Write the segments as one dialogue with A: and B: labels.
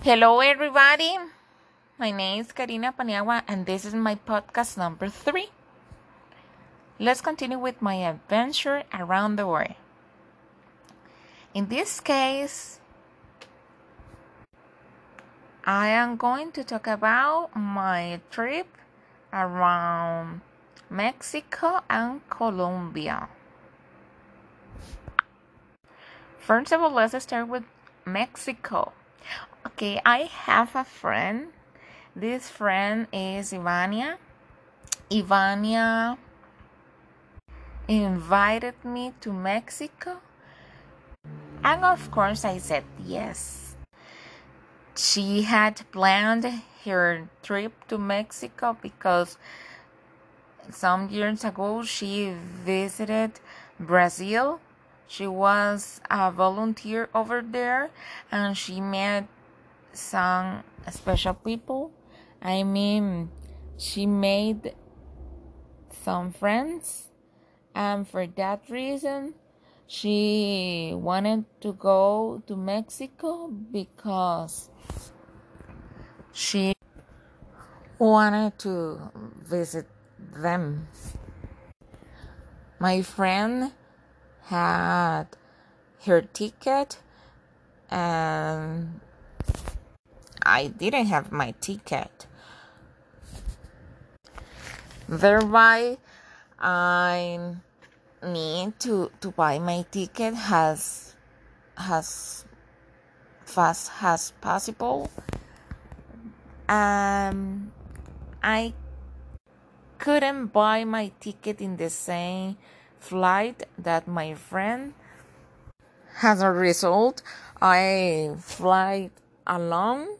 A: Hello, everybody. My name is Karina Paniagua, and this is my podcast number three. Let's continue with my adventure around the world. In this case, I am going to talk about my trip around Mexico and Colombia. First of all, let's start with Mexico. Okay, I have a friend. This friend is Ivania. Ivania invited me to Mexico. And of course, I said yes. She had planned her trip to Mexico because some years ago she visited Brazil. She was a volunteer over there and she met some special people. I mean, she made some friends, and for that reason, she wanted to go to Mexico because she wanted to visit them. My friend had her ticket and I didn't have my ticket. Thereby, I need to, to buy my ticket as as fast as possible. Um, I couldn't buy my ticket in the same flight that my friend. As a result, I fly alone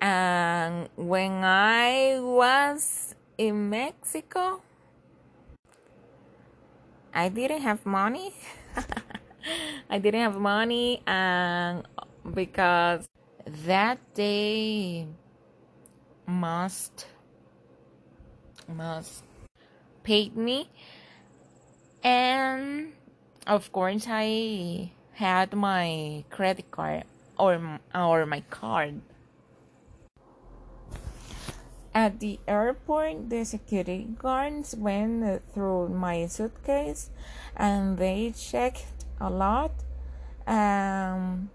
A: and when I was in Mexico, I didn't have money. I didn't have money, and because that day must must paid me, and of course I had my credit card or or my card at the airport, the security guards went through my suitcase and they checked a lot. Um,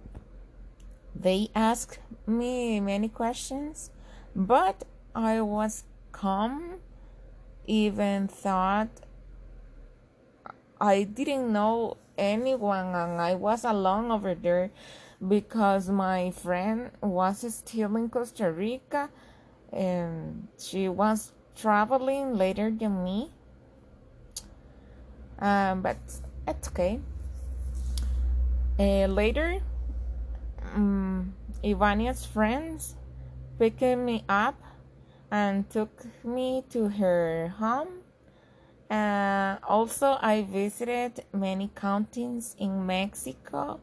A: they asked me many questions, but I was calm, even thought I didn't know anyone and I was alone over there because my friend was still in Costa Rica and she was traveling later than me. Um, but it's okay. Uh, later, um, Ivania's friends picked me up and took me to her home. Uh, also, I visited many counties in Mexico.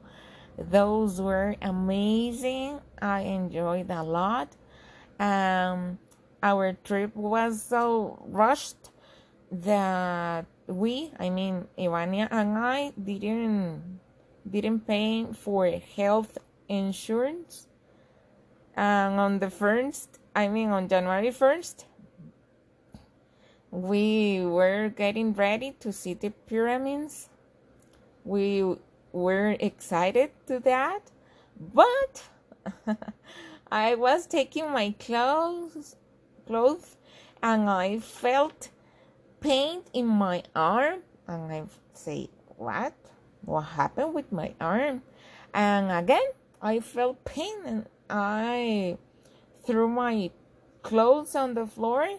A: Those were amazing. I enjoyed a lot um, our trip was so rushed that we, I mean, Ivania and I didn't didn't pay for health insurance. And on the first, I mean, on January first, we were getting ready to see the pyramids. We were excited to that, but I was taking my clothes clothes and I felt pain in my arm and I say what what happened with my arm and again I felt pain and I threw my clothes on the floor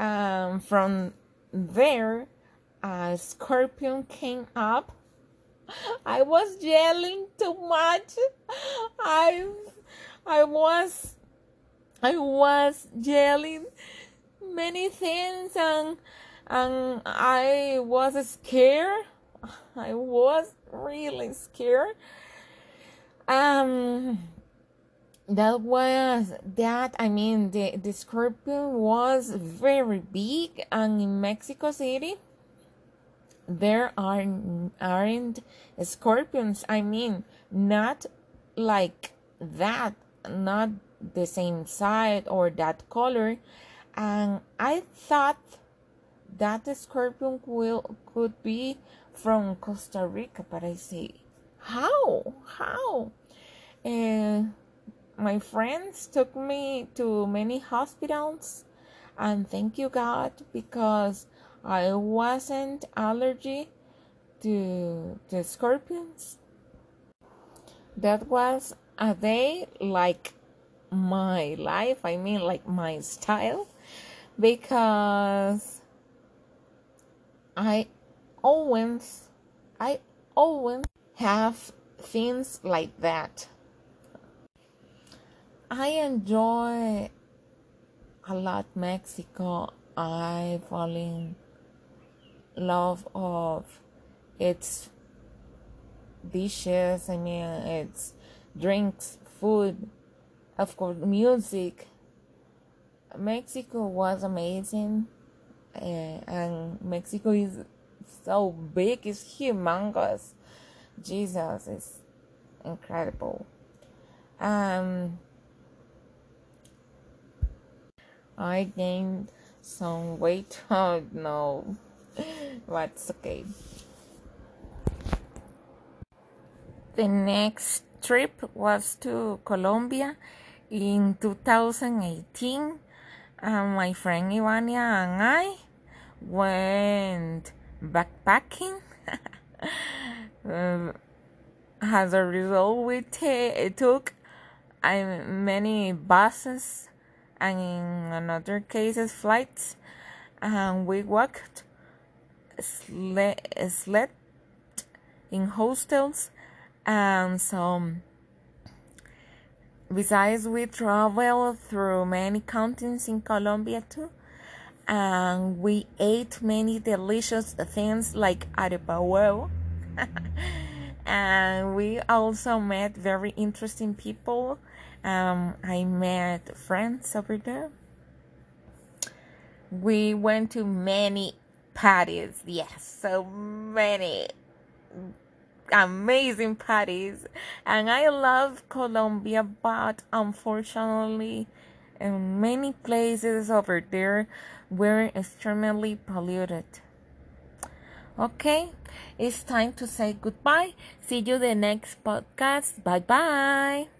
A: and from there a scorpion came up I was yelling too much I I was I was yelling many things and and I was scared. I was really scared. Um that was that I mean the the scorpion was very big and in Mexico City there are aren't scorpions I mean not like that, not the same size or that color. And I thought that the scorpion will could be from Costa Rica, but I say, how? How? And my friends took me to many hospitals, and thank you God because I wasn't allergic to the scorpions. That was a day like my life, I mean, like my style, because I always, I always have things like that. I enjoy a lot Mexico. I fall in love of its dishes. I mean, its drinks, food, of course, music. Mexico was amazing, uh, and Mexico is so big, it's humongous. Jesus is incredible. Um, I gained some weight. Oh no, what's okay. The next trip was to Colombia in 2018. Uh, my friend Ivania and I went backpacking. um, as a result, we t- took uh, many buses and in another cases flights, and we walked, slept, uh, slept in hostels, and so. Besides, we traveled through many counties in Colombia too and we ate many delicious things like arepa and we also met very interesting people. Um, I met friends over there. We went to many parties, yes, so many amazing parties. And I love Colombia, but unfortunately, in many places over there were extremely polluted. Okay, it's time to say goodbye. See you the next podcast. Bye bye.